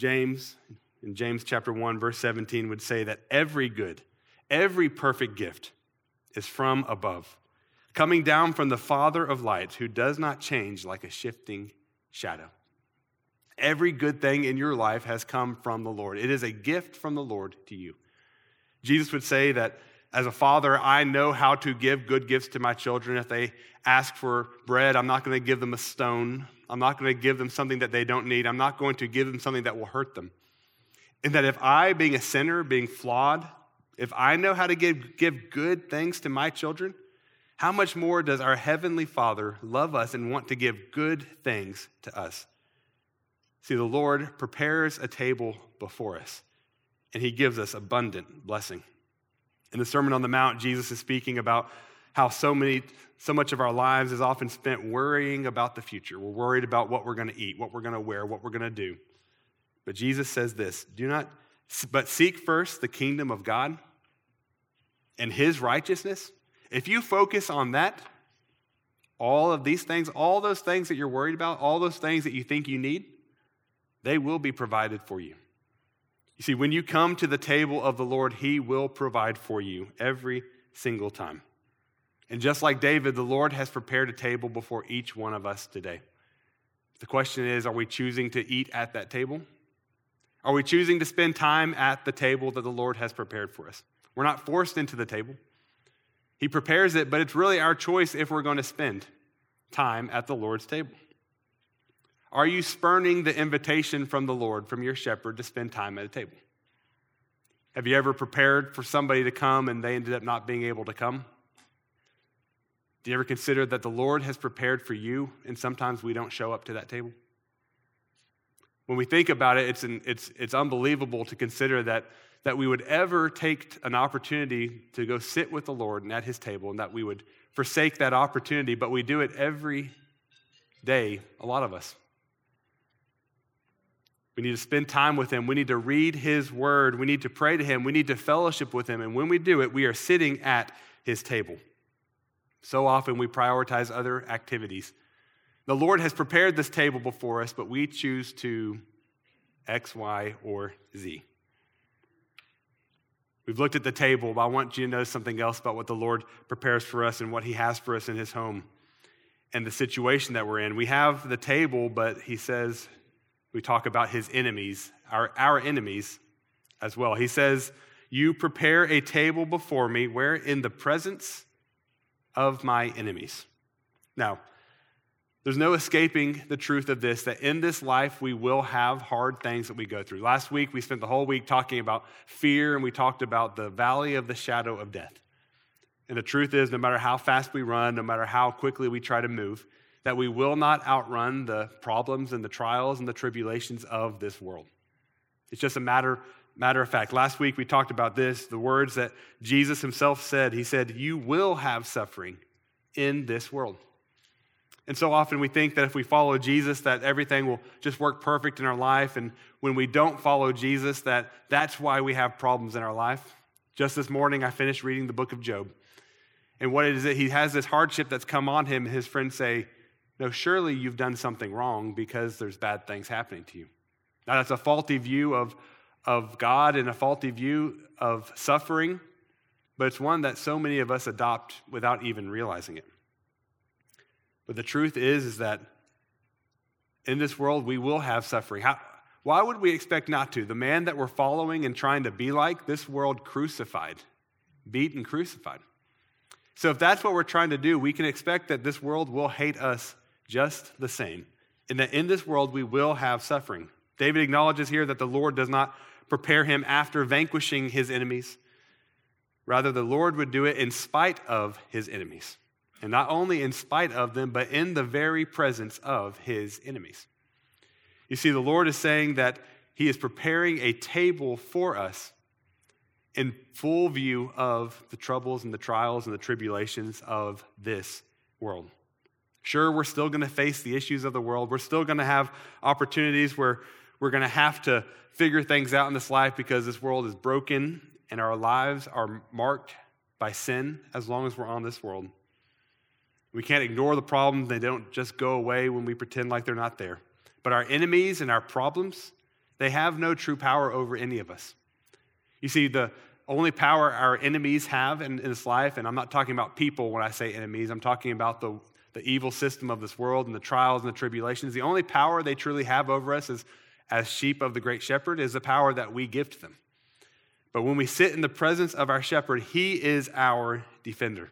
James, in James chapter 1, verse 17, would say that every good, every perfect gift is from above, coming down from the Father of lights, who does not change like a shifting shadow. Every good thing in your life has come from the Lord. It is a gift from the Lord to you. Jesus would say that as a father, I know how to give good gifts to my children. If they ask for bread, I'm not going to give them a stone. I'm not going to give them something that they don't need. I'm not going to give them something that will hurt them. And that if I, being a sinner, being flawed, if I know how to give, give good things to my children, how much more does our Heavenly Father love us and want to give good things to us? See, the Lord prepares a table before us, and He gives us abundant blessing. In the Sermon on the Mount, Jesus is speaking about how so many so much of our lives is often spent worrying about the future. We're worried about what we're going to eat, what we're going to wear, what we're going to do. But Jesus says this, do not but seek first the kingdom of God and his righteousness, if you focus on that, all of these things, all those things that you're worried about, all those things that you think you need, they will be provided for you. You see, when you come to the table of the Lord, he will provide for you every single time. And just like David, the Lord has prepared a table before each one of us today. The question is are we choosing to eat at that table? Are we choosing to spend time at the table that the Lord has prepared for us? We're not forced into the table. He prepares it, but it's really our choice if we're going to spend time at the Lord's table. Are you spurning the invitation from the Lord, from your shepherd, to spend time at a table? Have you ever prepared for somebody to come and they ended up not being able to come? Do you ever consider that the Lord has prepared for you and sometimes we don't show up to that table? When we think about it, it's, an, it's, it's unbelievable to consider that that we would ever take an opportunity to go sit with the Lord and at his table, and that we would forsake that opportunity, but we do it every day, a lot of us. We need to spend time with him. We need to read his word. We need to pray to him. We need to fellowship with him. And when we do it, we are sitting at his table. So often we prioritize other activities. The Lord has prepared this table before us, but we choose to X, Y, or Z. We've looked at the table, but I want you to know something else about what the Lord prepares for us and what He has for us in His home and the situation that we're in. We have the table, but He says, we talk about His enemies, our, our enemies as well. He says, You prepare a table before me, where in the presence of my enemies. Now, there's no escaping the truth of this that in this life we will have hard things that we go through. Last week we spent the whole week talking about fear and we talked about the valley of the shadow of death. And the truth is, no matter how fast we run, no matter how quickly we try to move, that we will not outrun the problems and the trials and the tribulations of this world. It's just a matter, matter of fact. Last week we talked about this, the words that Jesus himself said. He said, You will have suffering in this world. And so often we think that if we follow Jesus, that everything will just work perfect in our life. And when we don't follow Jesus, that that's why we have problems in our life. Just this morning, I finished reading the book of Job. And what it is he has this hardship that's come on him, his friends say, No, surely you've done something wrong because there's bad things happening to you. Now, that's a faulty view of, of God and a faulty view of suffering, but it's one that so many of us adopt without even realizing it. But the truth is, is that in this world we will have suffering. How, why would we expect not to? The man that we're following and trying to be like, this world crucified, beat and crucified. So if that's what we're trying to do, we can expect that this world will hate us just the same. And that in this world we will have suffering. David acknowledges here that the Lord does not prepare him after vanquishing his enemies. Rather, the Lord would do it in spite of his enemies. And not only in spite of them, but in the very presence of his enemies. You see, the Lord is saying that he is preparing a table for us in full view of the troubles and the trials and the tribulations of this world. Sure, we're still going to face the issues of the world. We're still going to have opportunities where we're going to have to figure things out in this life because this world is broken and our lives are marked by sin as long as we're on this world. We can't ignore the problems, they don't just go away when we pretend like they're not there. But our enemies and our problems, They have no true power over any of us. You see, the only power our enemies have in, in this life, and I'm not talking about people when I say enemies, I'm talking about the, the evil system of this world and the trials and the tribulations. The only power they truly have over us is, as sheep of the great shepherd is the power that we give to them. But when we sit in the presence of our shepherd, he is our defender.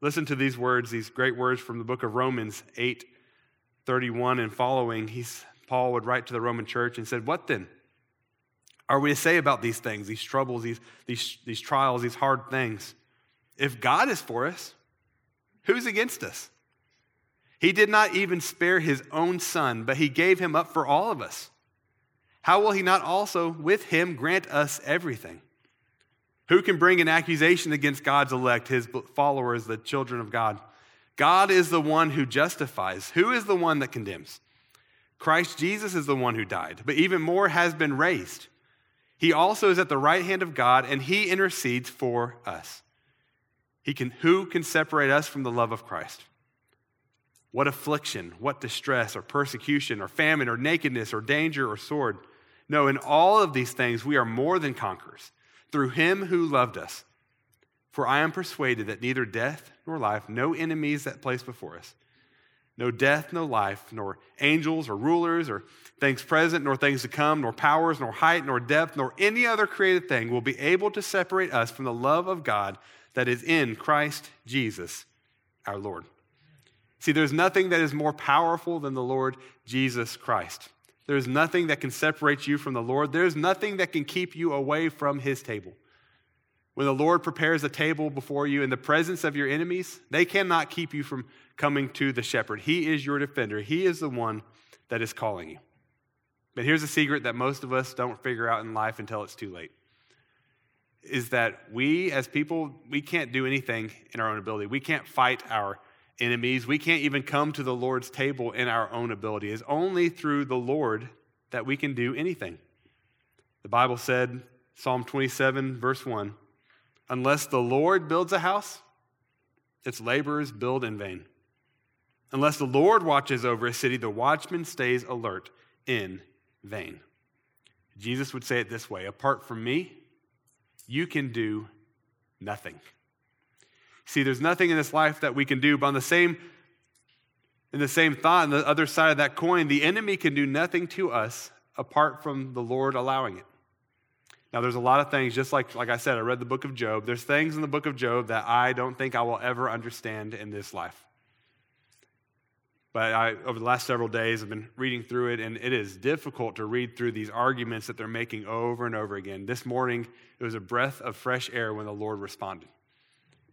Listen to these words, these great words from the book of Romans 8 31 and following. He's, Paul would write to the Roman church and said, What then? Are we to say about these things, these troubles, these, these, these trials, these hard things? If God is for us, who's against us? He did not even spare his own son, but he gave him up for all of us. How will he not also with him grant us everything? Who can bring an accusation against God's elect, his followers, the children of God? God is the one who justifies. Who is the one that condemns? Christ Jesus is the one who died, but even more has been raised. He also is at the right hand of God, and he intercedes for us. He can, who can separate us from the love of Christ? What affliction, what distress, or persecution, or famine, or nakedness, or danger, or sword? No, in all of these things we are more than conquerors through him who loved us. For I am persuaded that neither death nor life, no enemies that place before us, no death, no life, nor angels or rulers or things present, nor things to come, nor powers, nor height, nor depth, nor any other created thing will be able to separate us from the love of God that is in Christ Jesus our Lord. See, there's nothing that is more powerful than the Lord Jesus Christ. There's nothing that can separate you from the Lord. There's nothing that can keep you away from his table. When the Lord prepares a table before you in the presence of your enemies, they cannot keep you from coming to the shepherd. He is your defender, He is the one that is calling you. But here's a secret that most of us don't figure out in life until it's too late is that we as people, we can't do anything in our own ability. We can't fight our enemies. We can't even come to the Lord's table in our own ability. It's only through the Lord that we can do anything. The Bible said, Psalm 27, verse 1 Unless the Lord builds a house, its laborers build in vain. Unless the Lord watches over a city, the watchman stays alert in vain. Jesus would say it this way Apart from me, you can do nothing. See, there's nothing in this life that we can do, but on the same in the same thought, on the other side of that coin, the enemy can do nothing to us apart from the Lord allowing it. Now, there's a lot of things, just like, like I said, I read the book of Job. There's things in the book of Job that I don't think I will ever understand in this life. But I, over the last several days, I've been reading through it, and it is difficult to read through these arguments that they're making over and over again. This morning, it was a breath of fresh air when the Lord responded.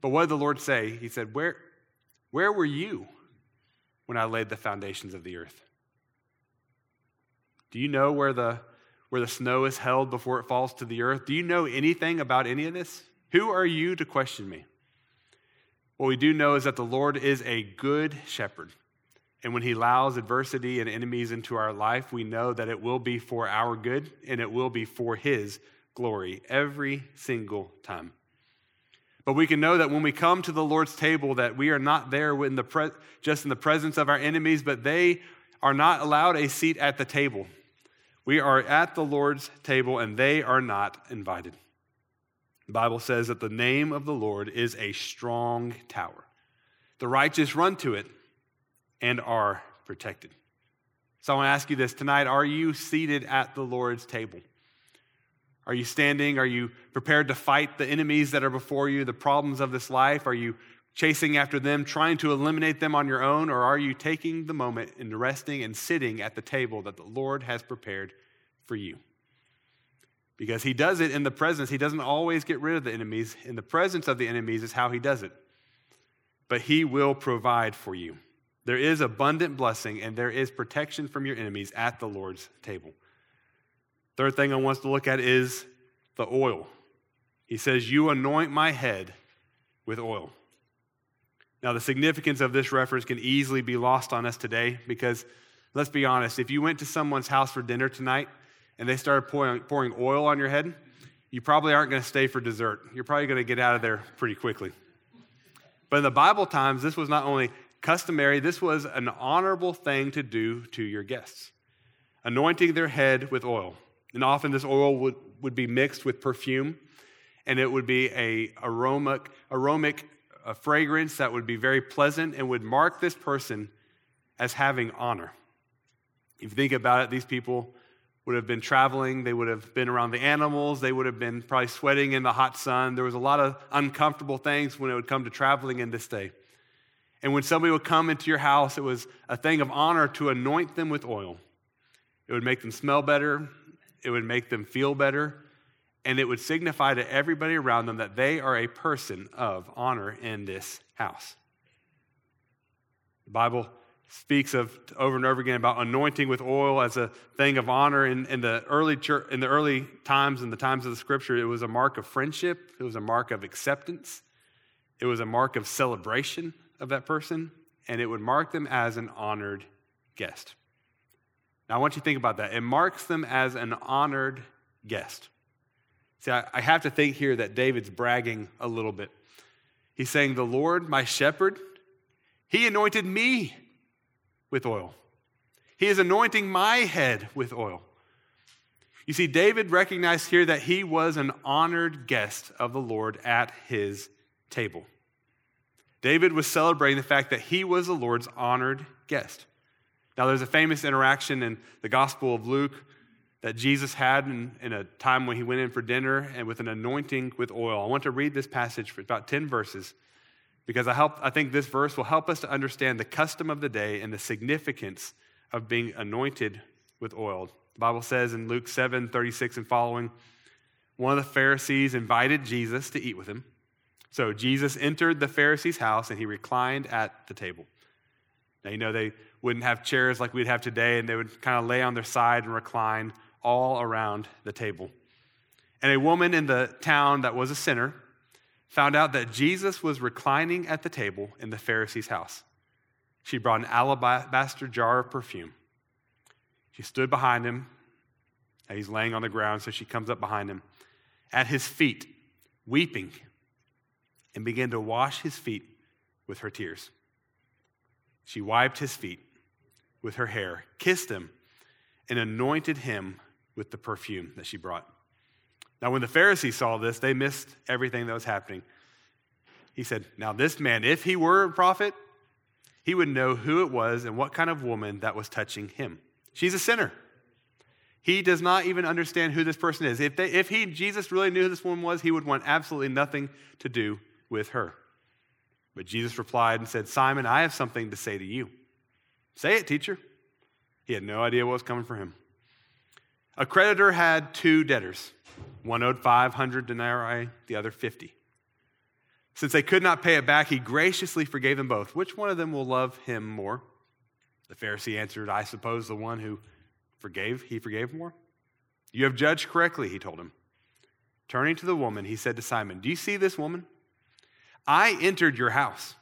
But what did the Lord say? He said, Where, where were you when I laid the foundations of the earth? Do you know where the where the snow is held before it falls to the earth? Do you know anything about any of this? Who are you to question me? What we do know is that the Lord is a good shepherd. And when he allows adversity and enemies into our life, we know that it will be for our good and it will be for his glory every single time. But we can know that when we come to the Lord's table, that we are not there in the pre- just in the presence of our enemies, but they are not allowed a seat at the table. We are at the Lord's table and they are not invited. The Bible says that the name of the Lord is a strong tower. The righteous run to it and are protected. So I want to ask you this tonight Are you seated at the Lord's table? Are you standing? Are you prepared to fight the enemies that are before you, the problems of this life? Are you chasing after them, trying to eliminate them on your own, or are you taking the moment and resting and sitting at the table that the Lord has prepared for you? Because he does it in the presence. He doesn't always get rid of the enemies. In the presence of the enemies is how he does it. But he will provide for you. There is abundant blessing and there is protection from your enemies at the Lord's table. Third thing I want us to look at is the oil. He says, You anoint my head with oil. Now, the significance of this reference can easily be lost on us today because, let's be honest, if you went to someone's house for dinner tonight and they started pouring, pouring oil on your head, you probably aren't going to stay for dessert. You're probably going to get out of there pretty quickly. But in the Bible times, this was not only customary, this was an honorable thing to do to your guests, anointing their head with oil. And often this oil would, would be mixed with perfume, and it would be a aromatic, aromatic a fragrance that would be very pleasant and would mark this person as having honor. If you think about it, these people would have been traveling, they would have been around the animals, they would have been probably sweating in the hot sun. There was a lot of uncomfortable things when it would come to traveling in this day. And when somebody would come into your house, it was a thing of honor to anoint them with oil. It would make them smell better, it would make them feel better, and it would signify to everybody around them that they are a person of honor in this house. The Bible speaks of over and over again about anointing with oil as a thing of honor. In, in the early church in the early times in the times of the scripture it was a mark of friendship. It was a mark of acceptance. It was a mark of celebration of that person and it would mark them as an honored guest now i want you to think about that it marks them as an honored guest see i, have to think here that david's bragging a little bit he's saying the lord my shepherd he anointed me with oil. He is anointing my head with oil. You see, David recognized here that he was an honored guest of the Lord at his table. David was celebrating the fact that he was the Lord's honored guest. Now, there's a famous interaction in the Gospel of Luke that Jesus had in, in, a time when he went in for dinner and with an anointing with oil. I want to read this passage for about 10 verses because I, help, I think this verse will help us to understand the custom of the day and the significance of being anointed with oil. The Bible says in Luke 7 36 and following, one of the Pharisees invited Jesus to eat with him. So Jesus entered the Pharisee's house and he reclined at the table. Now, you know, they wouldn't have chairs like we'd have today, and they would kind of lay on their side and recline all around the table. And a woman in the town that was a sinner, found out that Jesus was reclining at the table in the Pharisee's house. She brought an alabaster jar of perfume. She stood behind him. and He's laying on the ground, so she comes up behind him at his feet, weeping, and began to wash his feet with her tears. She wiped his feet with her hair, kissed him, and anointed him with the perfume that she brought. Now, when the Pharisees saw this, they missed everything that was happening. He said, Now, this man, if he were a prophet, he would know who it was and what kind of woman that was touching him. She's a sinner. He does not even understand who this person is. If, they, if he, Jesus really knew who this woman was, he would want absolutely nothing to do with her. But Jesus replied and said, Simon, I have something to say to you. Say it, teacher. He had no idea what was coming for him. A creditor had two debtors. One owed 500 denarii, the other 50. Since they could not pay it back, he graciously forgave them both. Which one of them will love him more? The Pharisee answered, I suppose the one who forgave, he forgave more. You have judged correctly, he told him. Turning to the woman, he said to Simon, Do you see this woman? I entered your house.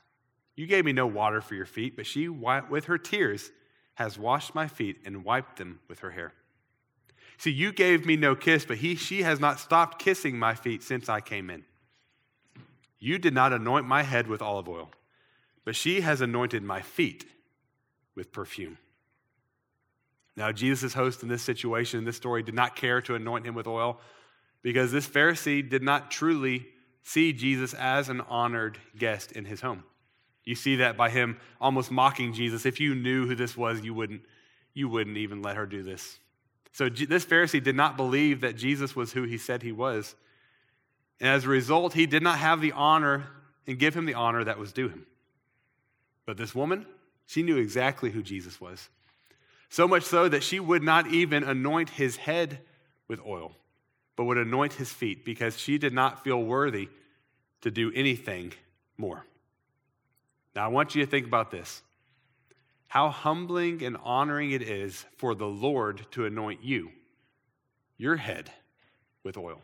You gave me no water for your feet, but she, with her tears, has washed my feet and wiped them with her hair. See, you gave me no kiss, but he, she has not stopped kissing my feet since I came in. You did not anoint my head with olive oil, but she has anointed my feet with perfume. Now, Jesus' host in this situation, in this story, did not care to anoint him with oil because this Pharisee did not truly see Jesus as an honored guest in his home. You see that by him almost mocking Jesus. If you knew who this was, you wouldn't, you wouldn't even let her do this. So this Pharisee did not believe that Jesus was who he said he was. And as a result, he did not have the honor and give him the honor that was due him. But this woman, she knew exactly who Jesus was. So much so that she would not even anoint his head with oil, but would anoint his feet because she did not feel worthy to do anything more. Now, I want you to think about this how humbling and honoring it is for the Lord to anoint you, your head, with oil.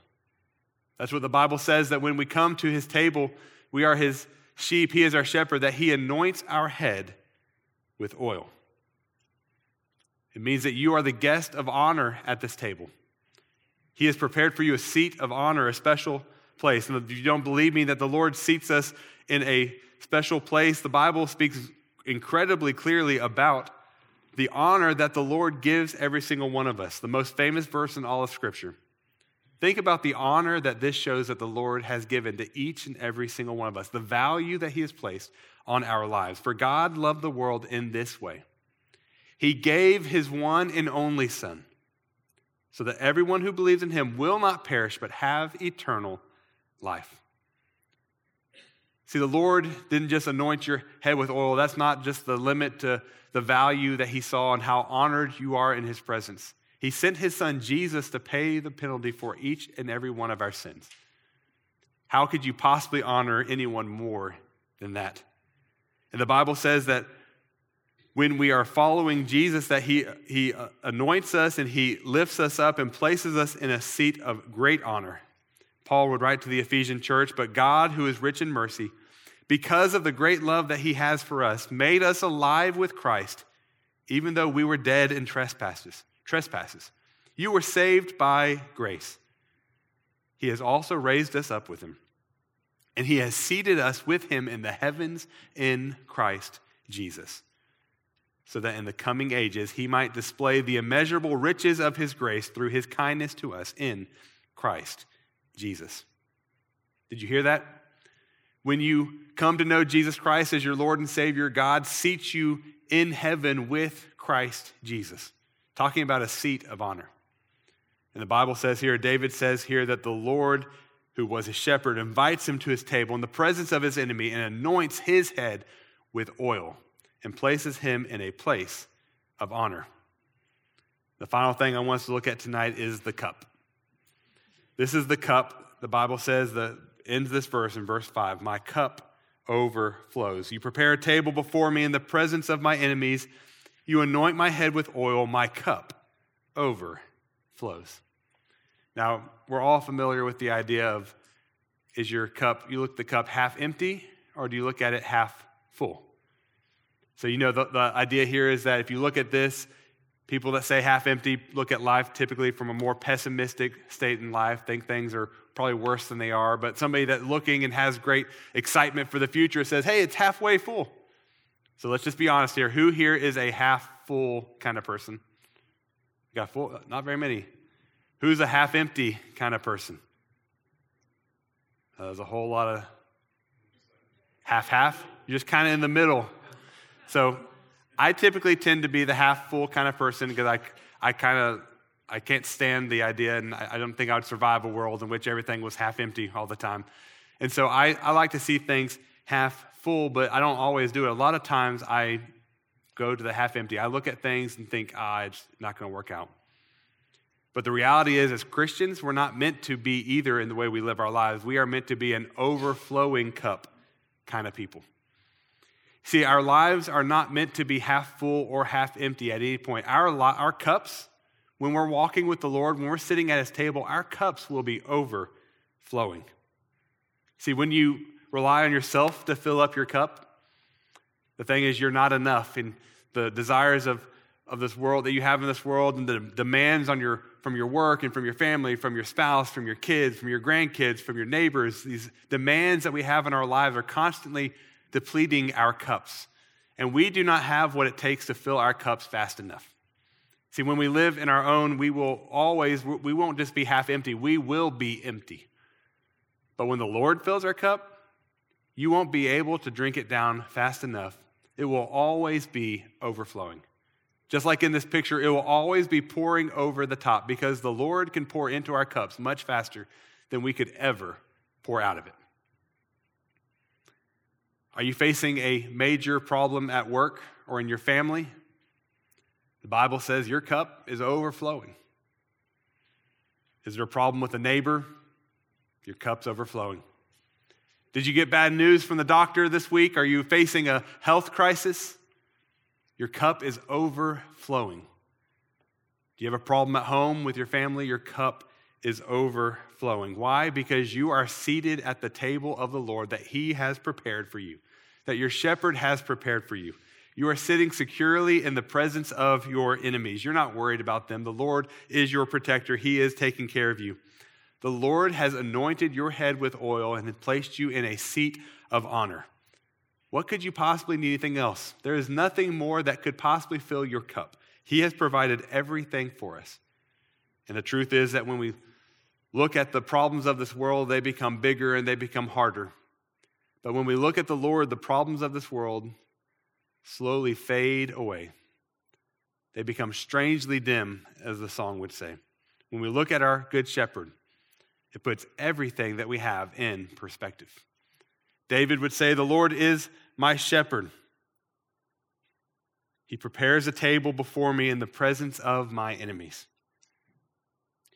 That's what the Bible says that when we come to his table, we are his sheep, he is our shepherd, that he anoints our head with oil. It means that you are the guest of honor at this table. He has prepared for you a seat of honor, a special place. And if you don't believe me that the Lord seats us in a special place, the Bible speaks incredibly clearly about the honor that the Lord gives every single one of us, the most famous verse in all of Scripture. Think about the honor that this shows that the Lord has given to each and every single one of us, the value that He has placed on our lives. For God loved the world in this way He gave His one and only Son, so that everyone who believes in Him will not perish, but have eternal life. See, the Lord didn't just anoint your head with oil. That's not just the limit to the value that He saw and how honored you are in His presence. He sent His Son Jesus to pay the penalty for each and every one of our sins. How could you possibly honor anyone more than that? And the Bible says that when we are following Jesus, that he, he anoints us and he lifts us up and places us in a seat of great honor. Paul would write to the Ephesian church, but God, who is rich in mercy, because of the great love that he has for us, made us alive with Christ, even though we were dead in trespasses. Trespasses. You were saved by grace. He has also raised us up with him, and he has seated us with him in the heavens in Christ Jesus, so that in the coming ages he might display the immeasurable riches of his grace through his kindness to us in Christ Jesus. Did you hear that? When you come to know Jesus Christ as your Lord and Savior, God seats you in heaven with Christ Jesus. Talking about a seat of honor. And the Bible says here, David says here that the Lord, who was a shepherd, invites him to his table in the presence of his enemy and anoints his head with oil and places him in a place of honor. The final thing I want us to look at tonight is the cup. This is the cup, the Bible says, that ends this verse in verse 5 My cup overflows. You prepare a table before me in the presence of my enemies. You anoint my head with oil. My cup overflows. Now, we're all familiar with the idea of is your cup, you look at the cup half empty or do you look at it half full? So, you know, the, the idea here is that if you look at this, People that say half empty look at life typically from a more pessimistic state in life, think things are probably worse than they are. But somebody that looking and has great excitement for the future says, hey, it's halfway full. So let's just be honest here. Who here is a half full kind of person? Got full? Not very many. Who's a half empty kind of person? Uh, there's a whole lot of half half. You're just kind of in the middle. So I typically tend to be the half full kind of person because I, I kind of I can't stand the idea, and I, I don't think I would survive a world in which everything was half empty all the time. And so I, I like to see things half full, but I don't always do it. A lot of times I go to the half empty. I look at things and think, ah, it's not going to work out. But the reality is, as Christians, we're not meant to be either in the way we live our lives. We are meant to be an overflowing cup kind of people. See, our lives are not meant to be half full or half empty at any point. Our, our cups, when we're walking with the Lord, when we're sitting at his table, our cups will be overflowing. See, when you rely on yourself to fill up your cup, the thing is, you're not enough. And the desires of, of this world that you have in this world and the demands on your, from your work and from your family, from your spouse, from your kids, from your grandkids, from your neighbors, these demands that we have in our lives are constantly depleting our cups. And we do not have what it takes to fill our cups fast enough. See, when we live in our own, we will always, we won't just be half empty, we will be empty. But when the Lord fills our cup, you won't be able to drink it down fast enough. It will always be overflowing. Just like in this picture, it will always be pouring over the top because the Lord can pour into our cups much faster than we could ever pour out of it. Are you facing a major problem at work or in your family? The Bible says your cup is overflowing. Is there a problem with a neighbor? Your cup's overflowing. Did you get bad news from the doctor this week? Are you facing a health crisis? Your cup is overflowing. Do you have a problem at home with your family? Your cup is overflowing. Why? Because you are seated at the table of the Lord that He has prepared for you, that your shepherd has prepared for you. You are sitting securely in the presence of your enemies. You're not worried about them. The Lord is your protector, He is taking care of you. The Lord has anointed your head with oil and has placed you in a seat of honor. what could you possibly need anything else? There is nothing more that could possibly fill your cup. He has provided everything for us. And the truth is that when we look at the problems of this world, they become bigger and they become harder. But when we look at the Lord, the problems of this world slowly fade away. They become strangely dim, as the song would say. When we look at our Good Shepherd, it puts everything that we have in perspective. David would say, The Lord is my shepherd. He prepares a table before me in the presence of my enemies.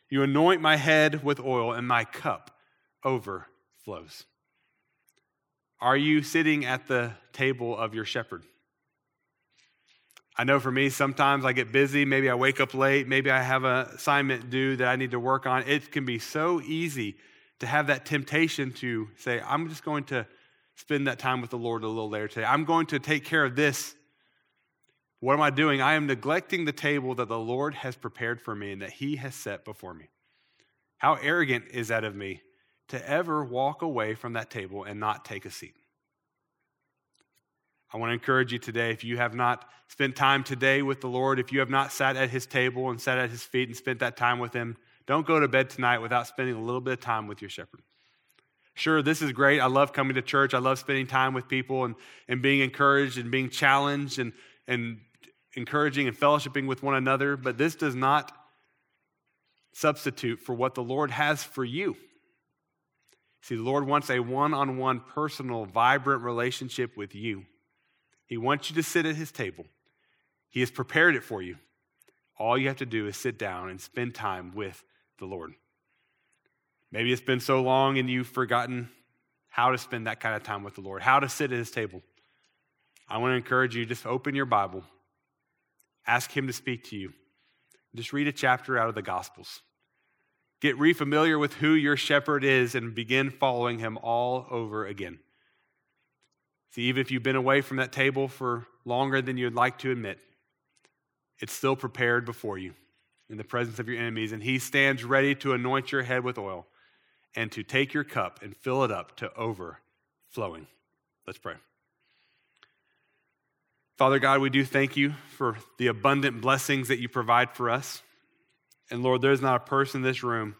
You anoint my head with oil, and my cup overflows. Are you sitting at the table of your shepherd? I know for me, sometimes I get busy. Maybe I wake up late. Maybe I have an assignment due that I need to work on. It can be so easy to have that temptation to say, I'm just going to spend that time with the Lord a little later today. I'm going to take care of this. What am I doing? I am neglecting the table that the Lord has prepared for me and that He has set before me. How arrogant is that of me to ever walk away from that table and not take a seat? I want to encourage you today if you have not spent time today with the Lord, if you have not sat at his table and sat at his feet and spent that time with him, don't go to bed tonight without spending a little bit of time with your shepherd. Sure, this is great. I love coming to church. I love spending time with people and, and being encouraged and being challenged and, and encouraging and fellowshipping with one another, but this does not substitute for what the Lord has for you. See, the Lord wants a one on one, personal, vibrant relationship with you. He wants you to sit at his table. He has prepared it for you. All you have to do is sit down and spend time with the Lord. Maybe it's been so long and you've forgotten how to spend that kind of time with the Lord, how to sit at his table. I want to encourage you just open your Bible, ask him to speak to you. Just read a chapter out of the Gospels. Get refamiliar with who your shepherd is and begin following him all over again. See, even if you've been away from that table for longer than you'd like to admit, it's still prepared before you in the presence of your enemies, and he stands ready to anoint your head with oil and to take your cup and fill it up to overflowing. Let's pray. Father God, we do thank you for the abundant blessings that you provide for us. And Lord, there's not a person in this room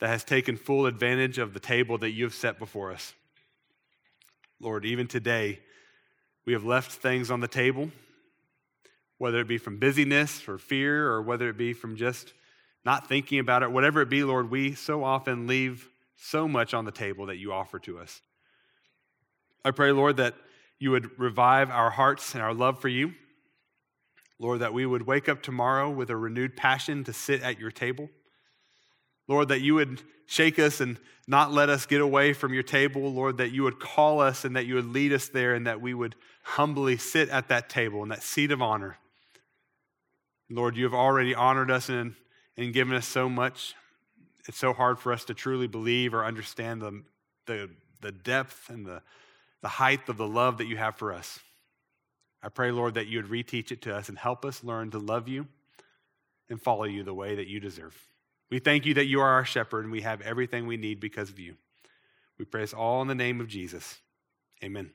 that has taken full advantage of the table that you have set before us. Lord, even today, we have left things on the table, whether it be from busyness or fear, or whether it be from just not thinking about it, whatever it be, Lord, we so often leave so much on the table that you offer to us. I pray, Lord, that you would revive our hearts and our love for you. Lord, that we would wake up tomorrow with a renewed passion to sit at your table. Lord, that you would shake us and not let us get away from your table. Lord, that you would call us and that you would lead us there and that we would humbly sit at that table in that seat of honor. Lord, you have already honored us and, and given us so much. It's so hard for us to truly believe or understand the, the, the depth and the, the height of the love that you have for us. I pray, Lord, that you would reteach it to us and help us learn to love you and follow you the way that you deserve. We thank you that you are our shepherd and we have everything we need because of you. We pray this all in the name of Jesus. Amen.